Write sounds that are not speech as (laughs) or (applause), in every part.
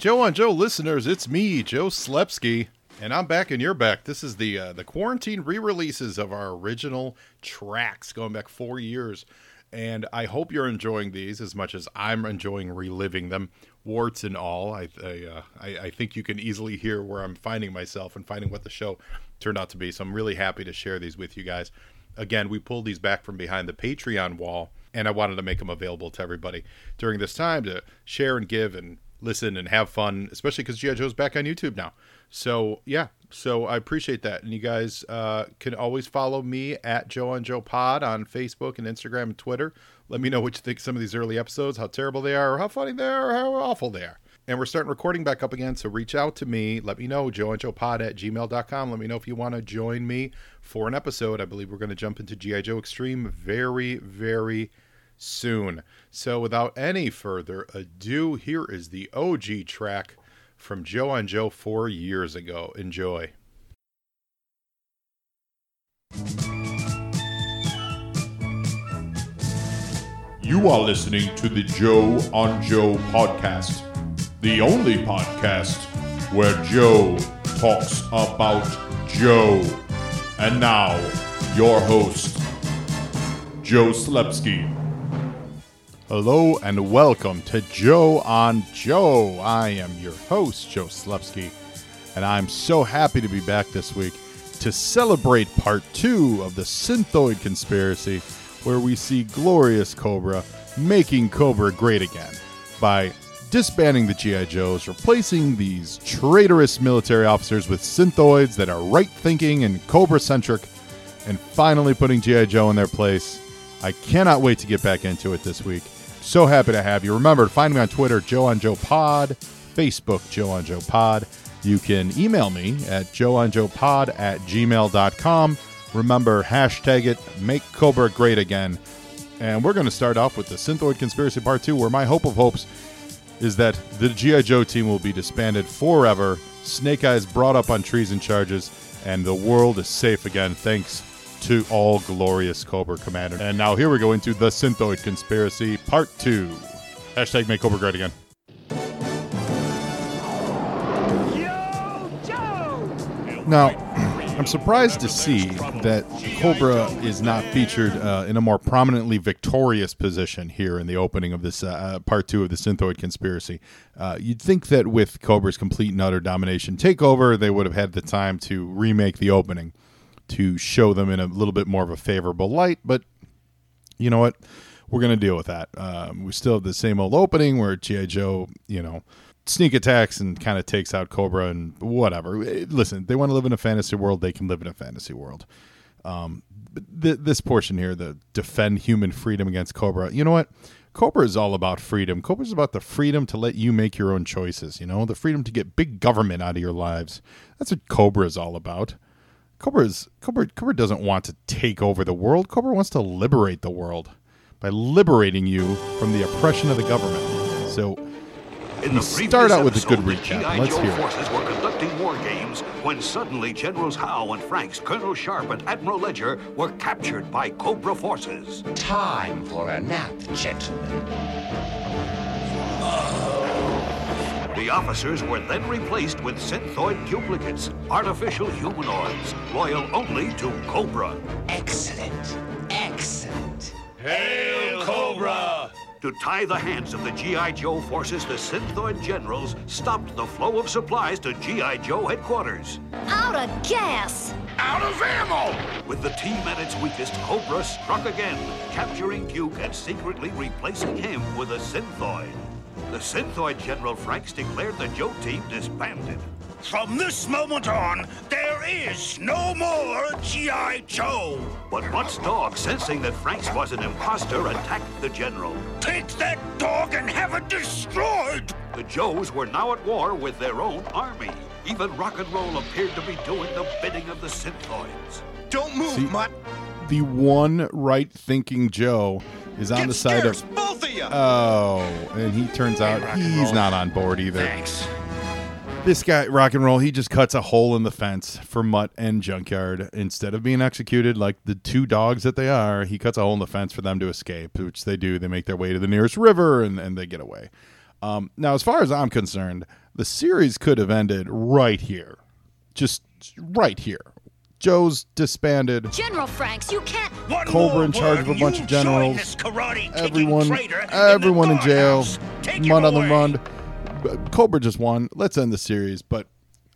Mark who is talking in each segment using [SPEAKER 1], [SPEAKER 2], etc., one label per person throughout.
[SPEAKER 1] Joe on Joe listeners, it's me, Joe Slepsky, and I'm back and you're back. This is the uh, the quarantine re-releases of our original tracks going back four years, and I hope you're enjoying these as much as I'm enjoying reliving them, warts and all. I I, uh, I I think you can easily hear where I'm finding myself and finding what the show turned out to be. So I'm really happy to share these with you guys. Again, we pulled these back from behind the Patreon wall and I wanted to make them available to everybody during this time to share and give and listen and have fun, especially because GI Joe's back on YouTube now. So yeah, so I appreciate that, and you guys uh, can always follow me at Joe on Joe Pod on Facebook and Instagram and Twitter. Let me know what you think some of these early episodes, how terrible they are, or how funny they are, or how awful they are. And we're starting recording back up again, so reach out to me. Let me know, Joe and Joe Pod at gmail.com. Let me know if you want to join me for an episode. I believe we're going to jump into G.I. Joe Extreme very, very soon. So without any further ado, here is the OG track from Joe on Joe four years ago. Enjoy.
[SPEAKER 2] You are listening to the Joe on Joe podcast, the only podcast where Joe talks about Joe. And now, your host, Joe Slepsky.
[SPEAKER 1] Hello and welcome to Joe on Joe. I am your host, Joe Slepsky, and I'm so happy to be back this week to celebrate part two of the Synthoid conspiracy, where we see glorious Cobra making Cobra great again by disbanding the G.I. Joes, replacing these traitorous military officers with Synthoids that are right thinking and Cobra centric, and finally putting G.I. Joe in their place. I cannot wait to get back into it this week. So happy to have you. Remember to find me on Twitter, Joe on Joe Pod, Facebook, Joe on Joe Pod. You can email me at joeonjoepod at gmail.com. Remember, hashtag it, make Cobra great again. And we're going to start off with the Synthoid Conspiracy Part 2, where my hope of hopes is that the G.I. Joe team will be disbanded forever, Snake Eyes brought up on treason charges, and the world is safe again thanks to all glorious Cobra Commander. And now here we go into the Synthoid Conspiracy Part 2. Hashtag make Cobra great again. Now, I'm surprised to see that Cobra is not featured uh, in a more prominently victorious position here in the opening of this uh, uh, part two of the Synthoid conspiracy. Uh, you'd think that with Cobra's complete and utter domination takeover, they would have had the time to remake the opening to show them in a little bit more of a favorable light, but you know what? We're going to deal with that. Um, we still have the same old opening where G.I. Joe, you know, sneak attacks and kind of takes out Cobra and whatever. Eh, Listen, they want to live in a fantasy world, they can live in a fantasy world. Um, th- this portion here, the defend human freedom against Cobra, you know what? Cobra is all about freedom. Cobra is about the freedom to let you make your own choices, you know, the freedom to get big government out of your lives. That's what Cobra is all about. Cobra's Cobra Cobra doesn't want to take over the world. Cobra wants to liberate the world by liberating you from the oppression of the government. So
[SPEAKER 3] In
[SPEAKER 1] we
[SPEAKER 3] the
[SPEAKER 1] start out with a good
[SPEAKER 3] episode, the
[SPEAKER 1] recap.
[SPEAKER 3] G.I.
[SPEAKER 1] Let's
[SPEAKER 3] Joe
[SPEAKER 1] hear it.
[SPEAKER 3] forces were conducting war games when suddenly Generals Howe and Franks, Colonel Sharp, and Admiral Ledger were captured by Cobra forces.
[SPEAKER 4] Time for a nap, gentlemen.
[SPEAKER 3] The officers were then replaced with synthoid duplicates, artificial humanoids, loyal only to Cobra.
[SPEAKER 4] Excellent. Excellent.
[SPEAKER 3] Hail Cobra! To tie the hands of the G.I. Joe forces, the synthoid generals stopped the flow of supplies to G.I. Joe headquarters.
[SPEAKER 5] Out of gas!
[SPEAKER 3] Out of ammo! With the team at its weakest, Cobra struck again, capturing Duke and secretly replacing him with a synthoid. The synthoid General Franks declared the Joe team disbanded.
[SPEAKER 6] From this moment on, there is no more G.I. Joe.
[SPEAKER 3] But Mutt's dog, sensing that Franks was an imposter, attacked the general.
[SPEAKER 6] Take that dog and have it destroyed.
[SPEAKER 3] The Joes were now at war with their own army. Even rock and roll appeared to be doing the bidding of the synthoids.
[SPEAKER 6] Don't move,
[SPEAKER 1] See-
[SPEAKER 6] Mutt.
[SPEAKER 1] the one right thinking Joe is on
[SPEAKER 6] Get
[SPEAKER 1] the side
[SPEAKER 6] scarce,
[SPEAKER 1] of
[SPEAKER 6] both of you.
[SPEAKER 1] Oh, and he turns out
[SPEAKER 6] rock and
[SPEAKER 1] he's not on board either.
[SPEAKER 6] Thanks.
[SPEAKER 1] This guy, rock and roll, he just cuts a hole in the fence for Mutt and Junkyard. Instead of being executed like the two dogs that they are, he cuts a hole in the fence for them to escape, which they do. They make their way to the nearest river and, and they get away. Um, now, as far as I'm concerned, the series could have ended right here, just right here. Joe's disbanded.
[SPEAKER 5] General Franks, you can't.
[SPEAKER 6] One
[SPEAKER 1] Cobra
[SPEAKER 6] more
[SPEAKER 1] in charge of a bunch
[SPEAKER 6] you
[SPEAKER 1] of generals.
[SPEAKER 6] join this karate-kicking
[SPEAKER 1] Everyone, everyone
[SPEAKER 6] in,
[SPEAKER 1] in, jail.
[SPEAKER 6] guardhouse. Mutt
[SPEAKER 1] on the run. But Cobra just won. Let's end the series, but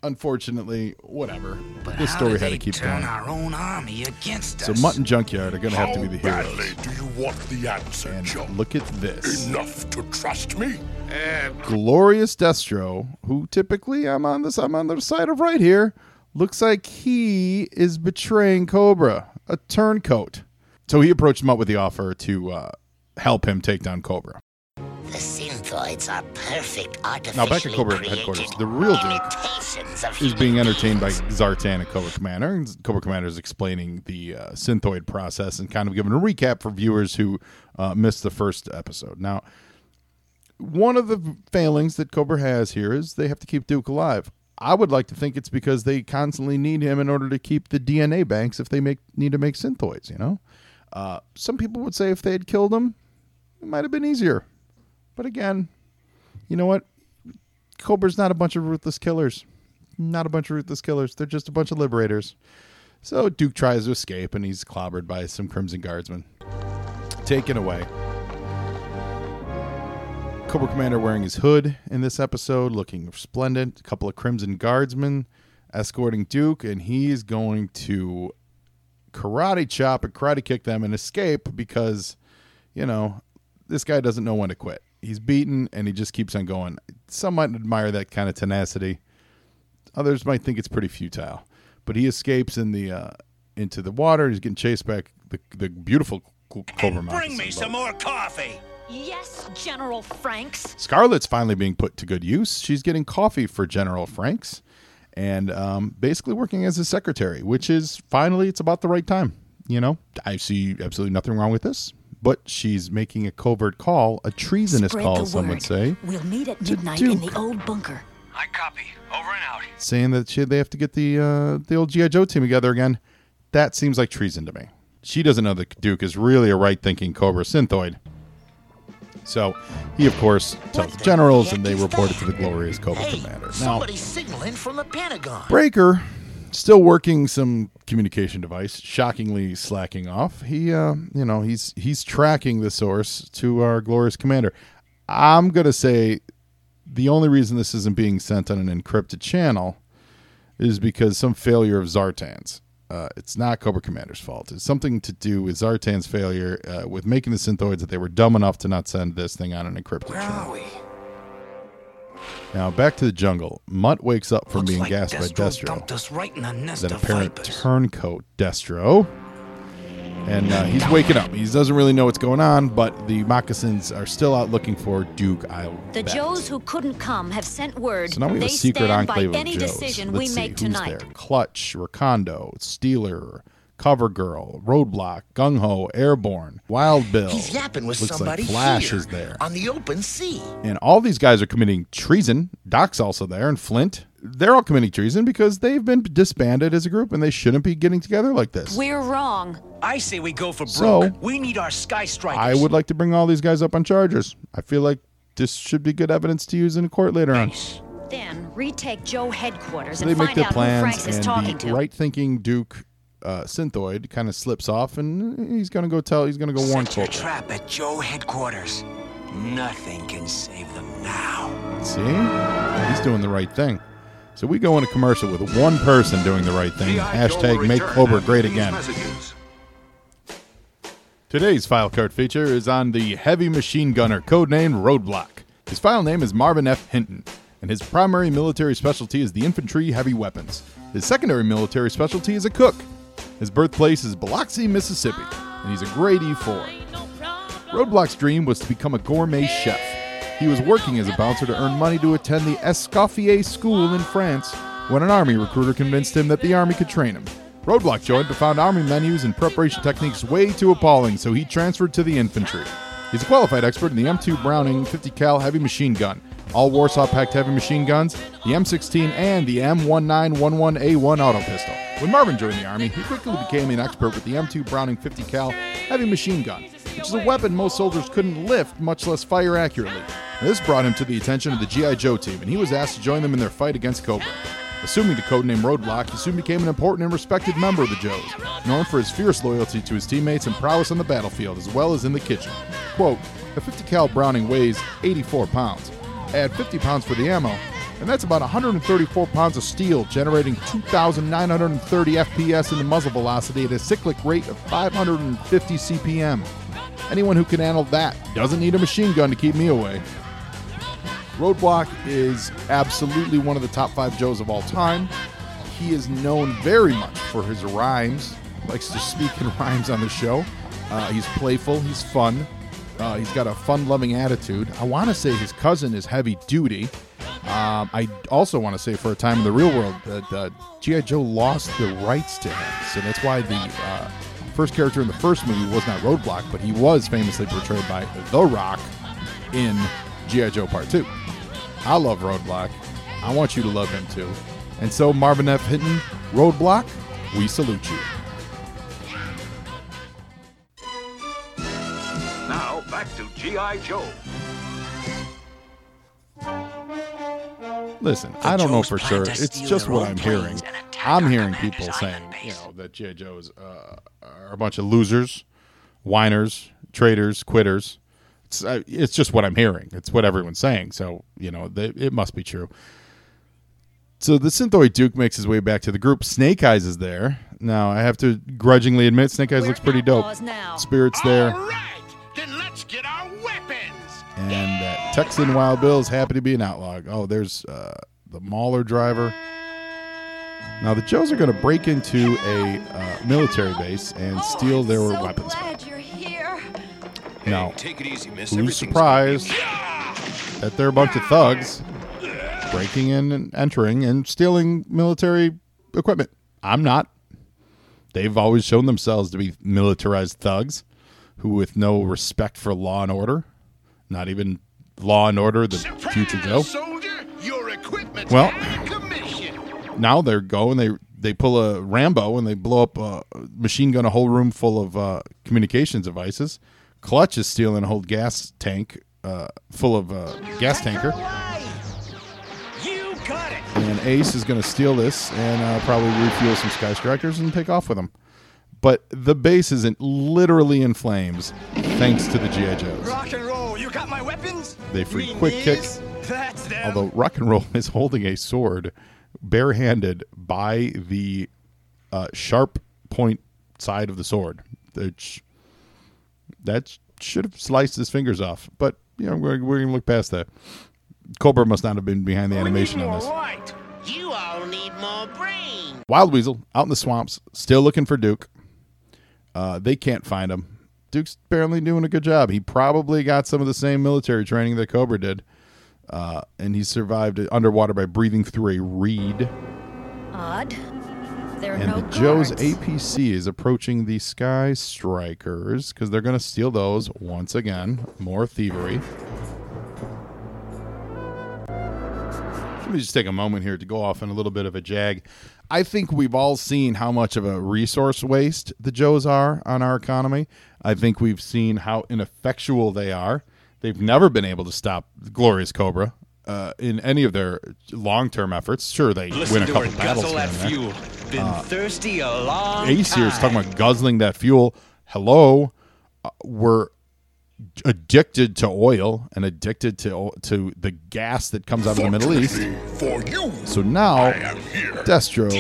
[SPEAKER 1] unfortunately, whatever.
[SPEAKER 7] But
[SPEAKER 1] this story had to keep
[SPEAKER 7] turn
[SPEAKER 1] going.
[SPEAKER 7] our own army against
[SPEAKER 1] So
[SPEAKER 7] us?
[SPEAKER 1] Mutt and Junkyard are going to have to be the heroes.
[SPEAKER 8] badly
[SPEAKER 1] heroes.
[SPEAKER 8] do you want the answer,
[SPEAKER 1] And
[SPEAKER 8] Joe?
[SPEAKER 1] look at this.
[SPEAKER 8] Enough to trust me?
[SPEAKER 1] glorious Destro, who typically I'm on this I'm on the side of right here, looks like he is betraying Cobra, a turncoat. So he approached him up with the offer to uh, help him take down Cobra.
[SPEAKER 4] The synthoids are perfect artificially
[SPEAKER 1] Now back at Cobra headquarters, the real Duke is being entertained by. Zartan and Cobra Commander. And Cobra Commander is explaining the uh, synthoid process and kind of giving a recap for viewers who uh, missed the first episode. Now, one of the failings that Cobra has here is they have to keep Duke alive. I would like to think it's because they constantly need him in order to keep the DNA banks if they make need to make synthoids. You know, uh, some people would say if they had killed him, it might have been easier. But again, you know what? Cobra's not a bunch of ruthless killers. Not a bunch of ruthless killers. They're just a bunch of liberators. So Duke tries to escape and he's clobbered by some Crimson Guardsmen. Taken away. Cobra Commander wearing his hood in this episode, looking splendid. A couple of Crimson Guardsmen escorting Duke, and he's going to karate chop and karate kick them and escape because, you know, this guy doesn't know when to quit. He's beaten and he just keeps on going. Some might admire that kind of tenacity. Others might think it's pretty futile. But he escapes in the uh, into the water. He's getting chased back. The the beautiful co- Cobra
[SPEAKER 6] bring me some more coffee.
[SPEAKER 5] Yes, General Franks.
[SPEAKER 1] Scarlett's finally being put to good use. She's getting coffee for General Franks, and um, basically working as his secretary, which is finally it's about the right time. You know, I see absolutely nothing wrong with this. But she's making a covert call, a treasonous
[SPEAKER 5] Spread
[SPEAKER 1] call,
[SPEAKER 5] the
[SPEAKER 1] some
[SPEAKER 5] word.
[SPEAKER 1] would say,
[SPEAKER 5] We'll meet at
[SPEAKER 1] To
[SPEAKER 5] midnight in the old bunker.
[SPEAKER 7] I copy. Over and out.
[SPEAKER 1] saying that she, they have to get the uh, the old GI Joe team together again. That seems like treason to me. She doesn't know that Duke is really a right-thinking Cobra synthoid. So he, of course, tells the
[SPEAKER 4] the
[SPEAKER 1] generals, and they report it to the glorious Cobra
[SPEAKER 4] Hey,
[SPEAKER 1] Commander. Now,
[SPEAKER 4] somebody's signaling from the Pentagon.
[SPEAKER 1] Breaker, still working some communication device, shockingly slacking off. He, uh, you know, he's he's tracking the source to our glorious commander. I'm gonna say the only reason this isn't being sent on an encrypted channel is because some failure of Zartan's. Uh, it's not Cobra Commander's fault. It's something to do with Zartan's failure uh, with making the synthoids that they were dumb enough to not send this thing on an encrypted
[SPEAKER 7] Where
[SPEAKER 1] channel.
[SPEAKER 7] are we?
[SPEAKER 1] Now back to the jungle. Mutt wakes up from
[SPEAKER 7] Looks
[SPEAKER 1] being
[SPEAKER 7] like
[SPEAKER 1] gassed by
[SPEAKER 7] Destro
[SPEAKER 1] Destro.
[SPEAKER 7] dumped us right in a nest
[SPEAKER 1] that apparent
[SPEAKER 7] vipers.
[SPEAKER 1] turncoat Destro. And uh, he's waking up. He doesn't really know what's going on, but the moccasins are still out looking for Duke. I'll
[SPEAKER 5] The
[SPEAKER 1] bet.
[SPEAKER 5] Joes who couldn't come have sent word.
[SPEAKER 1] So now we have
[SPEAKER 5] they
[SPEAKER 1] a secret enclave
[SPEAKER 5] by
[SPEAKER 1] of
[SPEAKER 5] any
[SPEAKER 1] Joes.
[SPEAKER 5] decision
[SPEAKER 1] Let's
[SPEAKER 5] we
[SPEAKER 1] see,
[SPEAKER 5] make
[SPEAKER 1] who's
[SPEAKER 5] tonight.
[SPEAKER 1] there? Clutch, Recondo, Steeler, Cover Girl, Roadblock, Gung Ho, Airborne, Wild Bill.
[SPEAKER 4] He's yapping with
[SPEAKER 1] Looks
[SPEAKER 4] somebody
[SPEAKER 1] like Flash
[SPEAKER 4] here
[SPEAKER 1] is there.
[SPEAKER 4] on the open sea.
[SPEAKER 1] And all these guys are committing treason. Doc's also there, and Flint. They're all committing treason because they've been disbanded as a group, and they shouldn't be getting together like this.
[SPEAKER 5] We're wrong.
[SPEAKER 7] I say we go for broke.
[SPEAKER 1] So-
[SPEAKER 7] we need our sky strikers.
[SPEAKER 1] I would like to bring all these guys up on charges. I feel like this should be good evidence to use in court later on.
[SPEAKER 5] Then retake Joe headquarters
[SPEAKER 1] So
[SPEAKER 5] and
[SPEAKER 1] they make
[SPEAKER 5] find
[SPEAKER 1] their
[SPEAKER 5] out who
[SPEAKER 1] plans,
[SPEAKER 5] Franks is
[SPEAKER 1] and
[SPEAKER 5] talking
[SPEAKER 1] the
[SPEAKER 5] to.
[SPEAKER 1] right-thinking Duke uh, Synthoid kind of slips off, and he's gonna go tell. He's gonna go warn
[SPEAKER 7] Set your
[SPEAKER 1] Cobra.
[SPEAKER 7] trap at Joe headquarters. Nothing can save them now.
[SPEAKER 1] See, he's doing the right thing. So we go into commercial with one person doing the right thing. Hashtag Make Cobra Great Again. Today's file card feature is on the heavy machine gunner, codenamed Roadblock. His file name is Marvin F. Hinton, and his primary military specialty is the infantry heavy weapons. His secondary military specialty is a cook. His birthplace is Biloxi, Mississippi, and he's a grade E4. Roadblock's dream was to become a gourmet chef. He was working as a bouncer to earn money to attend the Escoffier School in France when an army recruiter convinced him that the army could train him. Roadblock joined but found army menus and preparation techniques way too appalling, so he transferred to the infantry. He's a qualified expert in the M2 Browning 50 cal heavy machine gun, all Warsaw Pact heavy machine guns, the M16, and the M1911A1 auto pistol. When Marvin joined the army, he quickly became an expert with the M2 Browning 50 cal heavy machine gun, which is a weapon most soldiers couldn't lift, much less fire accurately. This brought him to the attention of the G.I. Joe team, and he was asked to join them in their fight against Cobra. Assuming the codename Roadblock, he soon became an important and respected member of the Joes, known for his fierce loyalty to his teammates and prowess on the battlefield as well as in the kitchen. Quote, a 50 cal Browning weighs 84 pounds. Add 50 pounds for the ammo, and that's about 134 pounds of steel, generating 2,930 FPS in the muzzle velocity at a cyclic rate of 550 CPM. Anyone who can handle that doesn't need a machine gun to keep me away. Roadblock is absolutely one of the top five Joes of all time. He is known very much for his rhymes, likes to speak in (laughs) rhymes on the show. Uh, he's playful, he's fun, uh, he's got a fun loving attitude. I want to say his cousin is heavy duty. Um, I also want to say for a time in the real world that uh, G.I. Joe lost the rights to him. So that's why the uh, first character in the first movie was not Roadblock, but he was famously portrayed by The Rock in G.I. Joe Part 2. I love Roadblock. I want you to love him too. And so, Marvin F. Hinton, Roadblock, we salute you.
[SPEAKER 3] Now, back to G.I. Joe.
[SPEAKER 1] Listen, I don't know for sure. It's just what I'm hearing.
[SPEAKER 7] Planes and attack
[SPEAKER 1] I'm hearing people saying, you know, that G.I. Joes uh, are a bunch of losers, whiners, traitors, quitters. It's, uh, it's just what I'm hearing. It's what everyone's saying. So, you know, they, it must be true. So the Synthoid Duke makes his way back to the group. Snake Eyes is there. Now, I have to grudgingly admit, Snake Eyes
[SPEAKER 5] We're
[SPEAKER 1] looks pretty dope.
[SPEAKER 5] now.
[SPEAKER 1] Spirit's there.
[SPEAKER 6] All right, then let's get our weapons.
[SPEAKER 1] And uh, Texan Wild Bill is happy to be an outlaw. Oh, there's uh, the Mauler driver. Now the Joes are going to break into a uh, military base and steal their
[SPEAKER 5] Oh, so
[SPEAKER 1] weapons.
[SPEAKER 5] glad you're here.
[SPEAKER 1] Now,
[SPEAKER 9] Take it easy, miss.
[SPEAKER 1] who's
[SPEAKER 9] Everything's
[SPEAKER 1] surprised that they're a bunch of thugs breaking in and entering and stealing military equipment? I'm not. They've always shown themselves to be militarized thugs who, with no respect for law and order, not even law and order, the future Joe.
[SPEAKER 6] soldier, your equipment's
[SPEAKER 1] Well-
[SPEAKER 6] out of commission.
[SPEAKER 1] Now they're going they they pull a rambo and they blow up a machine gun a whole room full of uh, communications devices clutch is stealing a whole gas tank uh, full of uh, gas tanker
[SPEAKER 7] You got it.
[SPEAKER 1] and ace is going to steal this and uh, probably refuel some sky strikers and take off with them but the base is in, literally in flames thanks to the gi joes
[SPEAKER 7] Rock and roll. You got my weapons?
[SPEAKER 1] They free quick kick.
[SPEAKER 7] these? That's them.
[SPEAKER 1] although rock and roll is holding a sword barehanded by the uh, sharp point side of the sword. That sh- that should have sliced his fingers off but you know we're, we're gonna look past that. Cobra must not have been behind the animation on this.
[SPEAKER 6] light. You all need more brain.
[SPEAKER 1] wild weasel out in the swamps still looking for duke. Uh, they can't find him. Duke's apparently doing a good job. He probably got some of the same military training that cobra did uh, and he survived underwater by breathing through a reed
[SPEAKER 5] Odd. There are
[SPEAKER 1] And
[SPEAKER 5] no
[SPEAKER 1] the Joe's. APC is approaching the Sky Strikers because they're going to steal those once again. More thievery. Let me just take a moment here to go off on a little bit of a jag. I think we've all seen how much of a resource waste the Joes are on our economy. I think we've seen how ineffectual they are. They've never been able to stop Glorious Cobra uh, in any of their long-term efforts. Sure, they
[SPEAKER 7] Listen
[SPEAKER 1] win a couple
[SPEAKER 7] her
[SPEAKER 1] battles
[SPEAKER 7] guzzle
[SPEAKER 1] here and there.
[SPEAKER 7] fuel. Been thirsty a long
[SPEAKER 1] Ace here is talking about guzzling that fuel. Hello, uh, we're addicted to oil and addicted to to the gas that comes out of the Middle East.
[SPEAKER 8] For you,
[SPEAKER 1] So now
[SPEAKER 8] I am here.
[SPEAKER 1] Destro,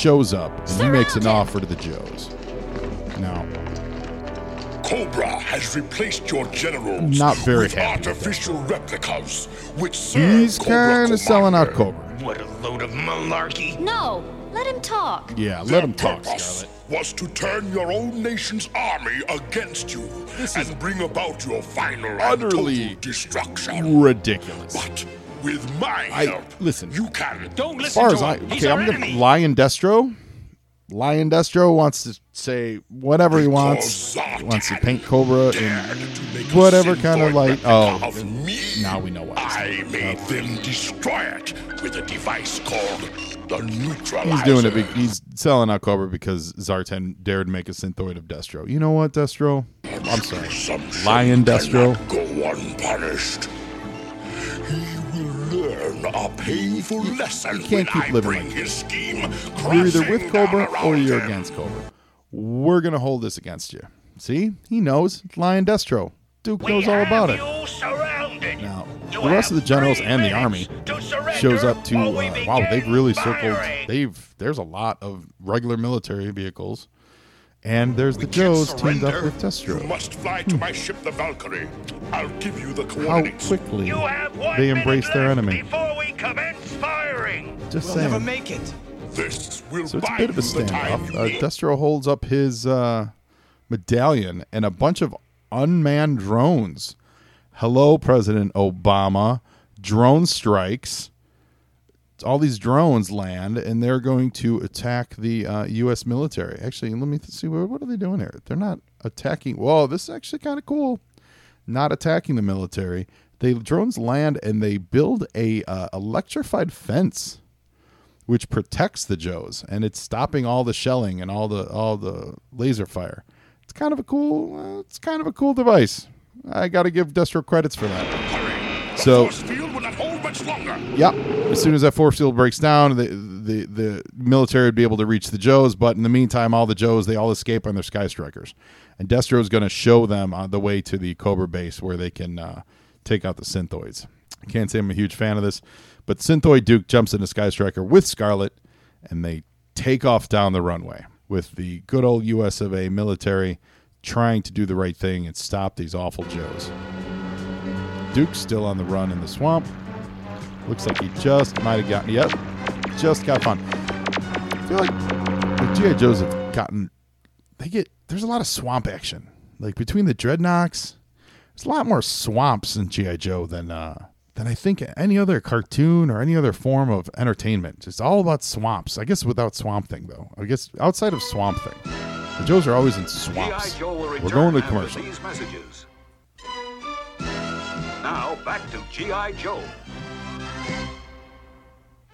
[SPEAKER 1] shows up and he makes an offer to the Joes. Now,
[SPEAKER 8] Cobra has replaced your generals
[SPEAKER 1] Not very
[SPEAKER 8] with
[SPEAKER 1] happy with
[SPEAKER 8] artificial replicas, which serve
[SPEAKER 1] he's
[SPEAKER 8] Cobra
[SPEAKER 1] kind of selling out Cobra.
[SPEAKER 6] What a load of malarkey.
[SPEAKER 5] No, let him talk.
[SPEAKER 1] Yeah,
[SPEAKER 8] Their
[SPEAKER 1] let him talk,
[SPEAKER 8] purpose
[SPEAKER 1] Scarlet.
[SPEAKER 8] was to turn your own nation's army against you and bring about your final and
[SPEAKER 1] utterly
[SPEAKER 8] total destruction.
[SPEAKER 1] Ridiculous.
[SPEAKER 8] But with my
[SPEAKER 1] I
[SPEAKER 8] help,
[SPEAKER 1] listen.
[SPEAKER 8] you can.
[SPEAKER 7] Don't listen
[SPEAKER 1] As
[SPEAKER 7] listen
[SPEAKER 1] far
[SPEAKER 7] to
[SPEAKER 1] as I
[SPEAKER 7] him. He's
[SPEAKER 1] okay,
[SPEAKER 7] our
[SPEAKER 1] I'm gonna
[SPEAKER 7] enemy.
[SPEAKER 1] Lion Destro. Lion Destro wants to say whatever he wants. He wants to paint Cobra in
[SPEAKER 8] to make a
[SPEAKER 1] whatever kind of
[SPEAKER 8] like.
[SPEAKER 1] Oh,
[SPEAKER 8] of me.
[SPEAKER 1] now we know why.
[SPEAKER 8] I made oh. them destroy it with a device called the neutralizer.
[SPEAKER 1] He's doing it. He's selling out Cobra because Zartan dared make a synthoid of Destro. You know what, Destro? I'm sorry. Lion Destro.
[SPEAKER 8] Go unpunished. He learn a painful lesson
[SPEAKER 1] can't
[SPEAKER 8] when
[SPEAKER 1] keep
[SPEAKER 8] I
[SPEAKER 1] living
[SPEAKER 8] bring
[SPEAKER 1] like
[SPEAKER 8] his scheme
[SPEAKER 1] You're either with Cobra or you're
[SPEAKER 8] him.
[SPEAKER 1] against Cobra. We're gonna hold this against you. See, he knows. Lion Destro. Duke
[SPEAKER 6] We
[SPEAKER 1] knows all about it. Now,
[SPEAKER 6] You
[SPEAKER 1] the rest of the generals and the army shows up to. Uh, wow, they've really circled. They've there's a lot of regular military vehicles, and there's the Joes teamed up with Destro.
[SPEAKER 8] You must fly to my ship, the Valkyrie. I'll give you the
[SPEAKER 1] How quickly
[SPEAKER 6] You have one
[SPEAKER 1] they
[SPEAKER 6] minute
[SPEAKER 1] embrace their enemy.
[SPEAKER 6] Before we commence firing.
[SPEAKER 1] Just
[SPEAKER 7] We'll
[SPEAKER 1] saying.
[SPEAKER 7] never make it.
[SPEAKER 8] This will
[SPEAKER 1] So it's a bit of a
[SPEAKER 8] you the time
[SPEAKER 1] standoff. Uh. Destro holds up his uh, medallion and a bunch of unmanned drones. Hello, President Obama. Drone strikes. All these drones land, and they're going to attack the uh, U.S. military. Actually, let me see. What, what are they doing here? They're not attacking. Whoa, this is actually kind of cool. Not attacking the military. They drones land and they build a uh, electrified fence which protects the Joes, and it's stopping all the shelling and all the all the laser fire. It's kind of a cool. Uh, it's kind of a cool device. I got to give Destro credits for that. So-
[SPEAKER 8] much longer.
[SPEAKER 1] Yeah. As soon as that force field breaks down, the, the the military would be able to reach the Joes. But in the meantime, all the Joes they all escape on their Sky Strikers, and Destro is going to show them on the way to the Cobra base where they can uh, take out the Synthoids. I can't say I'm a huge fan of this, but Synthoid Duke jumps into Sky Striker with Scarlet, and they take off down the runway with the good old U.S. of A. military trying to do the right thing and stop these awful Joes. Duke's still on the run in the swamp. Looks like he just might have gotten. Yep, just got fun. I feel like the GI Joes have gotten. They get there's a lot of swamp action. Like between the Dreadnoks, there's a lot more swamps in GI Joe than uh, than I think any other cartoon or any other form of entertainment. It's all about swamps. I guess without Swamp Thing though. I guess outside of Swamp Thing, the Joes are always in swamps.
[SPEAKER 3] G.I. Joe will
[SPEAKER 1] We're going to commercial.
[SPEAKER 3] these messages. Now back to G.I. Joe.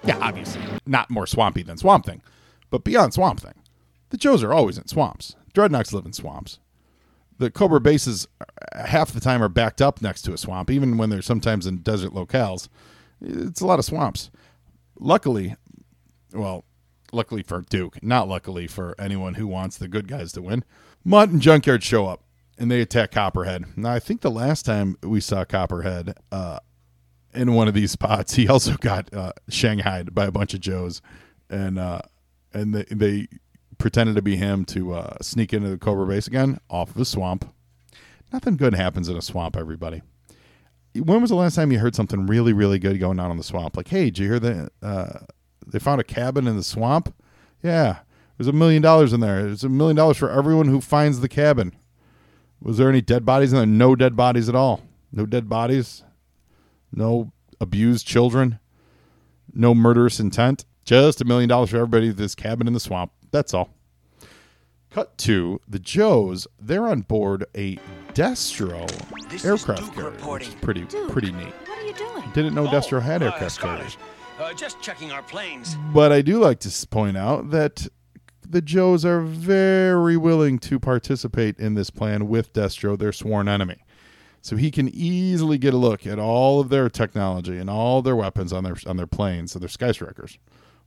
[SPEAKER 1] Yeah, obviously not more swampy than Swamp Thing, but beyond Swamp Thing, the Joes are always in swamps. Dreadnoks live in swamps. The Cobra bases uh, half the time are backed up next to a swamp, even when they're sometimes in desert locales. It's a lot of swamps. Luckily, well, luckily for Duke, not luckily for anyone who wants the good guys to win, Mutt and Junkyard show up and they attack Copperhead. Now, I think the last time we saw Copperhead, uh, in one of these spots. (laughs) He also got uh, shanghaied by a bunch of Joes, and uh, and they, they pretended to be him to uh, sneak into the Cobra base again off of a swamp. Nothing good happens in a swamp, everybody. When was the last time you heard something really, really good going on in the swamp? Like, hey, did you hear that uh, they found a cabin in the swamp? Yeah, there's a million dollars in there. There's a million dollars for everyone who finds the cabin. Was there any dead bodies in there? No dead bodies at all. No dead bodies no abused children, no murderous intent. Just a million dollars for everybody this cabin in the swamp. That's all. Cut to the Joes. They're on board a Destro
[SPEAKER 7] This
[SPEAKER 1] aircraft
[SPEAKER 7] Duke
[SPEAKER 1] carrier, which is pretty
[SPEAKER 5] Dude,
[SPEAKER 1] pretty neat.
[SPEAKER 5] What are you doing?
[SPEAKER 1] Didn't know Destro had
[SPEAKER 7] uh,
[SPEAKER 1] aircraft carriers.
[SPEAKER 7] Uh, just checking our planes.
[SPEAKER 1] But I do like to point out that the Joes are very willing to participate in this plan with Destro, their sworn enemy. So he can easily get a look at all of their technology and all their weapons on their on their planes, so their Sky Strikers,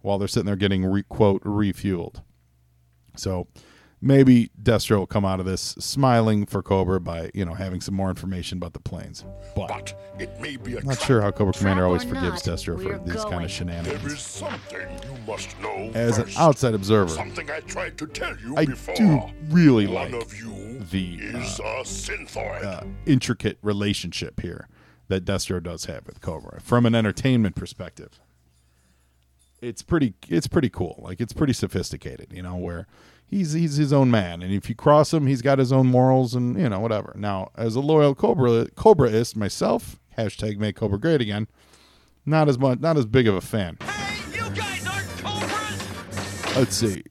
[SPEAKER 1] while they're sitting there getting re, quote refueled. So maybe Destro will come out of this smiling for Cobra by you know having some more information about the planes. But
[SPEAKER 8] But it may be a
[SPEAKER 1] I'm not
[SPEAKER 8] trap.
[SPEAKER 1] sure how Cobra Commander always
[SPEAKER 5] or
[SPEAKER 1] forgives Destro for
[SPEAKER 5] we're
[SPEAKER 1] these kind of shenanigans.
[SPEAKER 8] There is something you must know
[SPEAKER 1] As an
[SPEAKER 8] first.
[SPEAKER 1] outside observer,
[SPEAKER 8] Something I tried to tell you
[SPEAKER 1] I
[SPEAKER 8] before.
[SPEAKER 1] do really
[SPEAKER 8] One
[SPEAKER 1] like
[SPEAKER 8] of you
[SPEAKER 1] the,
[SPEAKER 8] is a synthoid.
[SPEAKER 1] uh, intricate relationship here that Destro does have with Cobra from an entertainment perspective. It's pretty it's pretty cool. Like it's pretty sophisticated, you know, where he's he's his own man and if you cross him, he's got his own morals and you know, whatever. Now, as a loyal Cobra Cobraist myself, hashtag make Cobra great again, not as much not as big of a fan.
[SPEAKER 7] Hey, you guys aren't Cobras!
[SPEAKER 1] Let's see.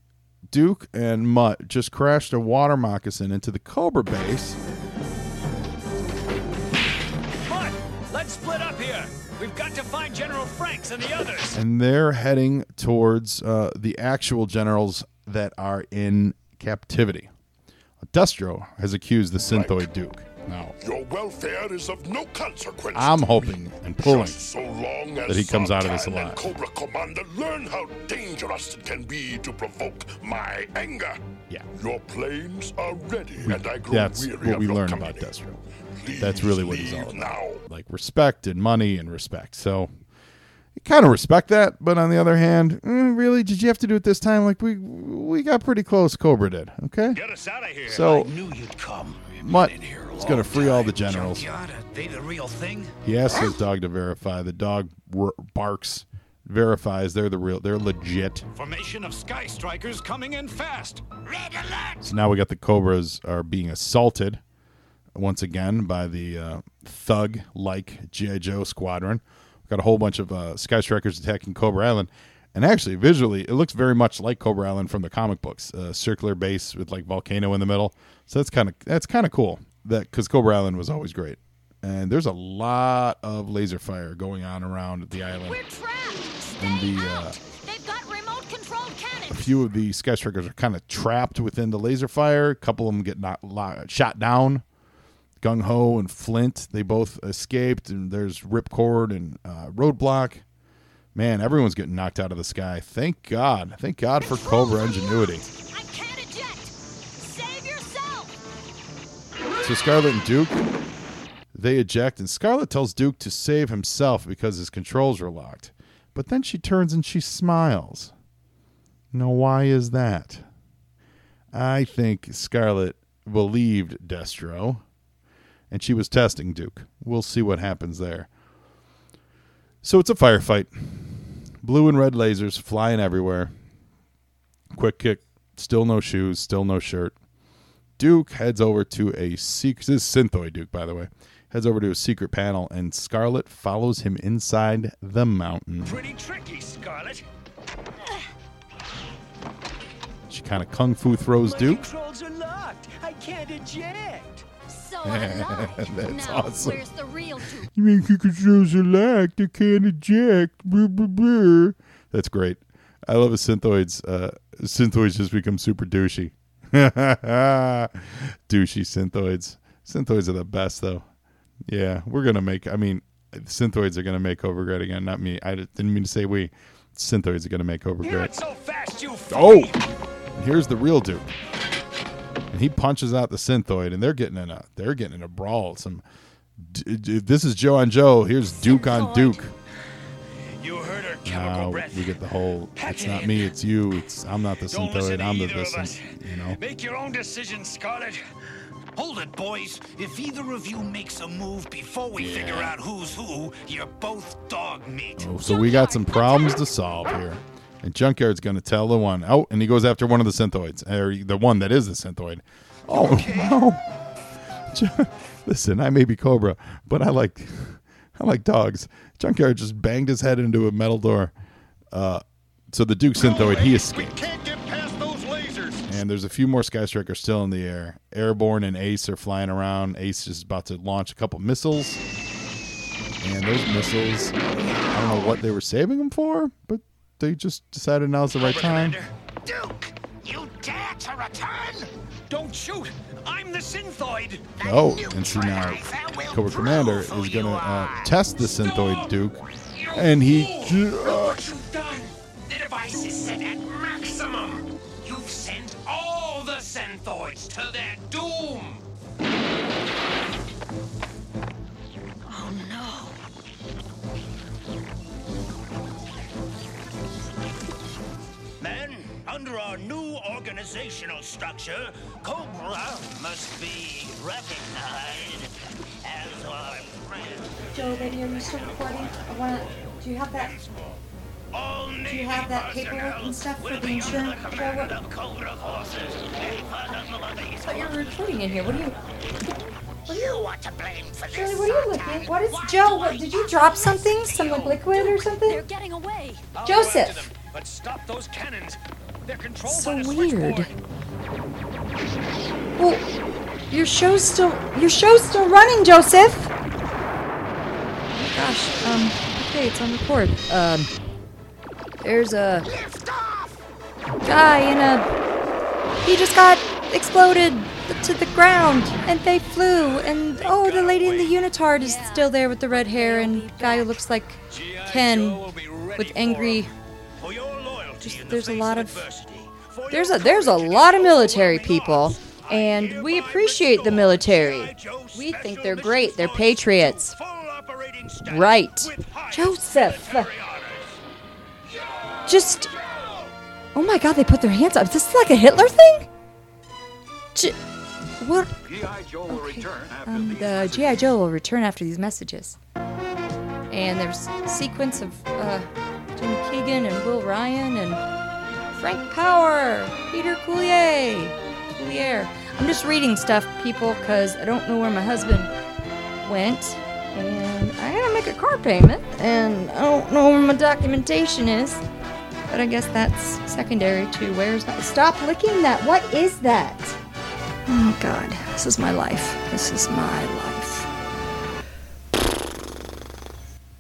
[SPEAKER 1] Duke and Mutt just crashed a water moccasin into the Cobra base.
[SPEAKER 7] But let's split up here. We've got to find General Franks and the others.
[SPEAKER 1] and they're heading towards uh, the actual generals that are in captivity. Destro has accused the Synthoid Duke Now,
[SPEAKER 8] Your welfare is of no consequence.
[SPEAKER 1] I'm hoping and pulling
[SPEAKER 8] so long as
[SPEAKER 1] that he comes out of this
[SPEAKER 8] Zartan
[SPEAKER 1] alive.
[SPEAKER 8] Cobra Commander learn how dangerous it can be to provoke my anger.
[SPEAKER 1] Yeah.
[SPEAKER 8] Your planes are ready, and I grow
[SPEAKER 1] That's
[SPEAKER 8] weary
[SPEAKER 1] what
[SPEAKER 8] of
[SPEAKER 1] we learn
[SPEAKER 8] company.
[SPEAKER 1] about Destro.
[SPEAKER 8] Please
[SPEAKER 1] That's really what he's all about.
[SPEAKER 8] now.
[SPEAKER 1] Like respect and money and respect. So kind of respect that, but on the other hand, mm, really, did you have to do it this time? Like we we got pretty close. Cobra did. Okay.
[SPEAKER 6] Get us out of here.
[SPEAKER 1] So
[SPEAKER 6] knew you'd come.
[SPEAKER 1] Mutt is going to free all the generals.
[SPEAKER 6] Junkyard, are they the real thing?
[SPEAKER 1] He asks his dog to verify. The dog r- barks, verifies they're the real, they're legit.
[SPEAKER 7] Formation of Sky Strikers coming in fast.
[SPEAKER 6] Red alert!
[SPEAKER 1] So now we got the Cobras are being assaulted once again by the uh, thug-like GI Joe squadron. Got a whole bunch of uh, Sky Strikers attacking Cobra Island, and actually visually it looks very much like Cobra Island from the comic books. Uh, circular base with like volcano in the middle. So that's kind of that's kind of cool. That because Cobra Island was always great, and there's a lot of laser fire going on around the island.
[SPEAKER 5] We're trapped. Stay
[SPEAKER 1] the,
[SPEAKER 5] out.
[SPEAKER 1] uh,
[SPEAKER 5] They've got remote controlled
[SPEAKER 1] a few of the sky strikers are kind of trapped within the laser fire. A couple of them get not shot down. Gung Ho and Flint, they both escaped, and there's Ripcord and uh, Roadblock. Man, everyone's getting knocked out of the sky. Thank God. Thank God for Cobra ingenuity.
[SPEAKER 5] I can't eject. Save yourself.
[SPEAKER 1] So Scarlet and Duke, they eject, and Scarlet tells Duke to save himself because his controls are locked. But then she turns and she smiles. Now, why is that? I think Scarlet believed Destro, and she was testing Duke. We'll see what happens there. So it's a firefight. Blue and red lasers flying everywhere. Quick kick, still no shoes, still no shirt. Duke heads over to a secret. This is Synthoid Duke, by the way. Heads over to a secret panel, and Scarlet follows him inside the mountain.
[SPEAKER 7] Pretty tricky, Scarlet.
[SPEAKER 1] She kind of kung fu throws
[SPEAKER 7] My
[SPEAKER 1] Duke.
[SPEAKER 7] controls are locked. I can't eject.
[SPEAKER 5] So I lied.
[SPEAKER 1] That's
[SPEAKER 5] now,
[SPEAKER 1] awesome.
[SPEAKER 5] where's the real Duke?
[SPEAKER 1] You mean your controls are locked? I can't eject. Brr, brr, brr. That's great. I love a Synthoids. Uh, Synthoids just become super douchey. (laughs) douchey Synthoids. Synthoids are the best, though. Yeah, we're gonna make. I mean, Synthoids are gonna make Cobra great again. Not me. I didn't mean to say we. Synthoids are gonna make Cobra
[SPEAKER 7] not so fast, you
[SPEAKER 1] Oh, here's the real Duke, and he punches out the Synthoid, and they're getting in a they're getting in a brawl. Some d- d- this is Joe on Joe. Here's Duke on Duke.
[SPEAKER 6] You heard her chemical
[SPEAKER 1] Now
[SPEAKER 6] breath.
[SPEAKER 1] we get the whole.
[SPEAKER 6] Pack
[SPEAKER 1] It's
[SPEAKER 6] it
[SPEAKER 1] not
[SPEAKER 6] in.
[SPEAKER 1] me. It's you. It's I'm not the
[SPEAKER 6] Don't
[SPEAKER 1] Synthoid. I'm the
[SPEAKER 6] either
[SPEAKER 1] this.
[SPEAKER 6] of.
[SPEAKER 1] You know.
[SPEAKER 6] Make your own decision, Scarlet. Hold it, boys. If either of you makes a move before we figure out who's who, you're both dog meat.
[SPEAKER 1] Oh, so we got some problems to solve here. And Junkyard's going to tell the one. Oh, and he goes after one of the Synthoids, or the one that is the Synthoid. Oh no! (laughs) Listen, I may be Cobra, but I like, (laughs) I like dogs. Junkyard just banged his head into a metal door. Uh, so the Duke Synthoid he escaped.
[SPEAKER 6] Can't get past those lasers.
[SPEAKER 1] And there's a few more Sky Strikers still in the air. Airborne and Ace are flying around. Ace is about to launch a couple missiles. And those missiles, I don't know what they were saving them for, but they just decided now's the right time.
[SPEAKER 4] Duke, you dare to return?
[SPEAKER 7] Don't shoot. I'm the Synthoid.
[SPEAKER 1] Oh, and see now, Cobra Commander is going to uh, test the Synthoid Duke. And he.
[SPEAKER 6] What you've done! The device is set at maximum. You've sent all the Synthoids to their doom. Under our new organizational structure, Cobra must be recognized as our friend.
[SPEAKER 9] Joe, baby, are you still recording? I wanna. Do you have that?
[SPEAKER 6] All
[SPEAKER 9] Do you have that paperwork and stuff for the insurance? Joe, what?
[SPEAKER 6] Cobra forces.
[SPEAKER 9] But you're recording in here. What are you?
[SPEAKER 4] You want to blame for this?
[SPEAKER 9] Shirley, what are you looking? What is Joe? What, did you drop something? Some like liquid or something?
[SPEAKER 5] They're getting away.
[SPEAKER 7] I'll go after
[SPEAKER 9] Joseph.
[SPEAKER 7] But stop those cannons. They're controlled
[SPEAKER 9] So
[SPEAKER 7] by the
[SPEAKER 9] weird. Well, your show's still your show's still running, Joseph. Oh my gosh. Um. Okay, it's on record. Um. There's a guy in a. He just got exploded. To the ground and they flew. And oh, the lady in the unitard is still there with the red hair and guy who looks like Ken with angry. Just, there's a lot of there's a there's a lot of military people, and we appreciate the military. We think they're great. They're patriots. Right, Joseph. Just. Oh my God! They put their hands up. This Is like a Hitler thing? J- what? Um, the GI Joe will return after these messages. And there's a sequence of uh, Keegan and Will Ryan and Frank Power, Peter Coulier, Coulier. I'm just reading stuff, people, because I don't know where my husband went, and I gotta make a car payment, and I don't know where my documentation is. But I guess that's secondary to where's my. Stop licking that! What is that? Oh God, this is my life. This is my life.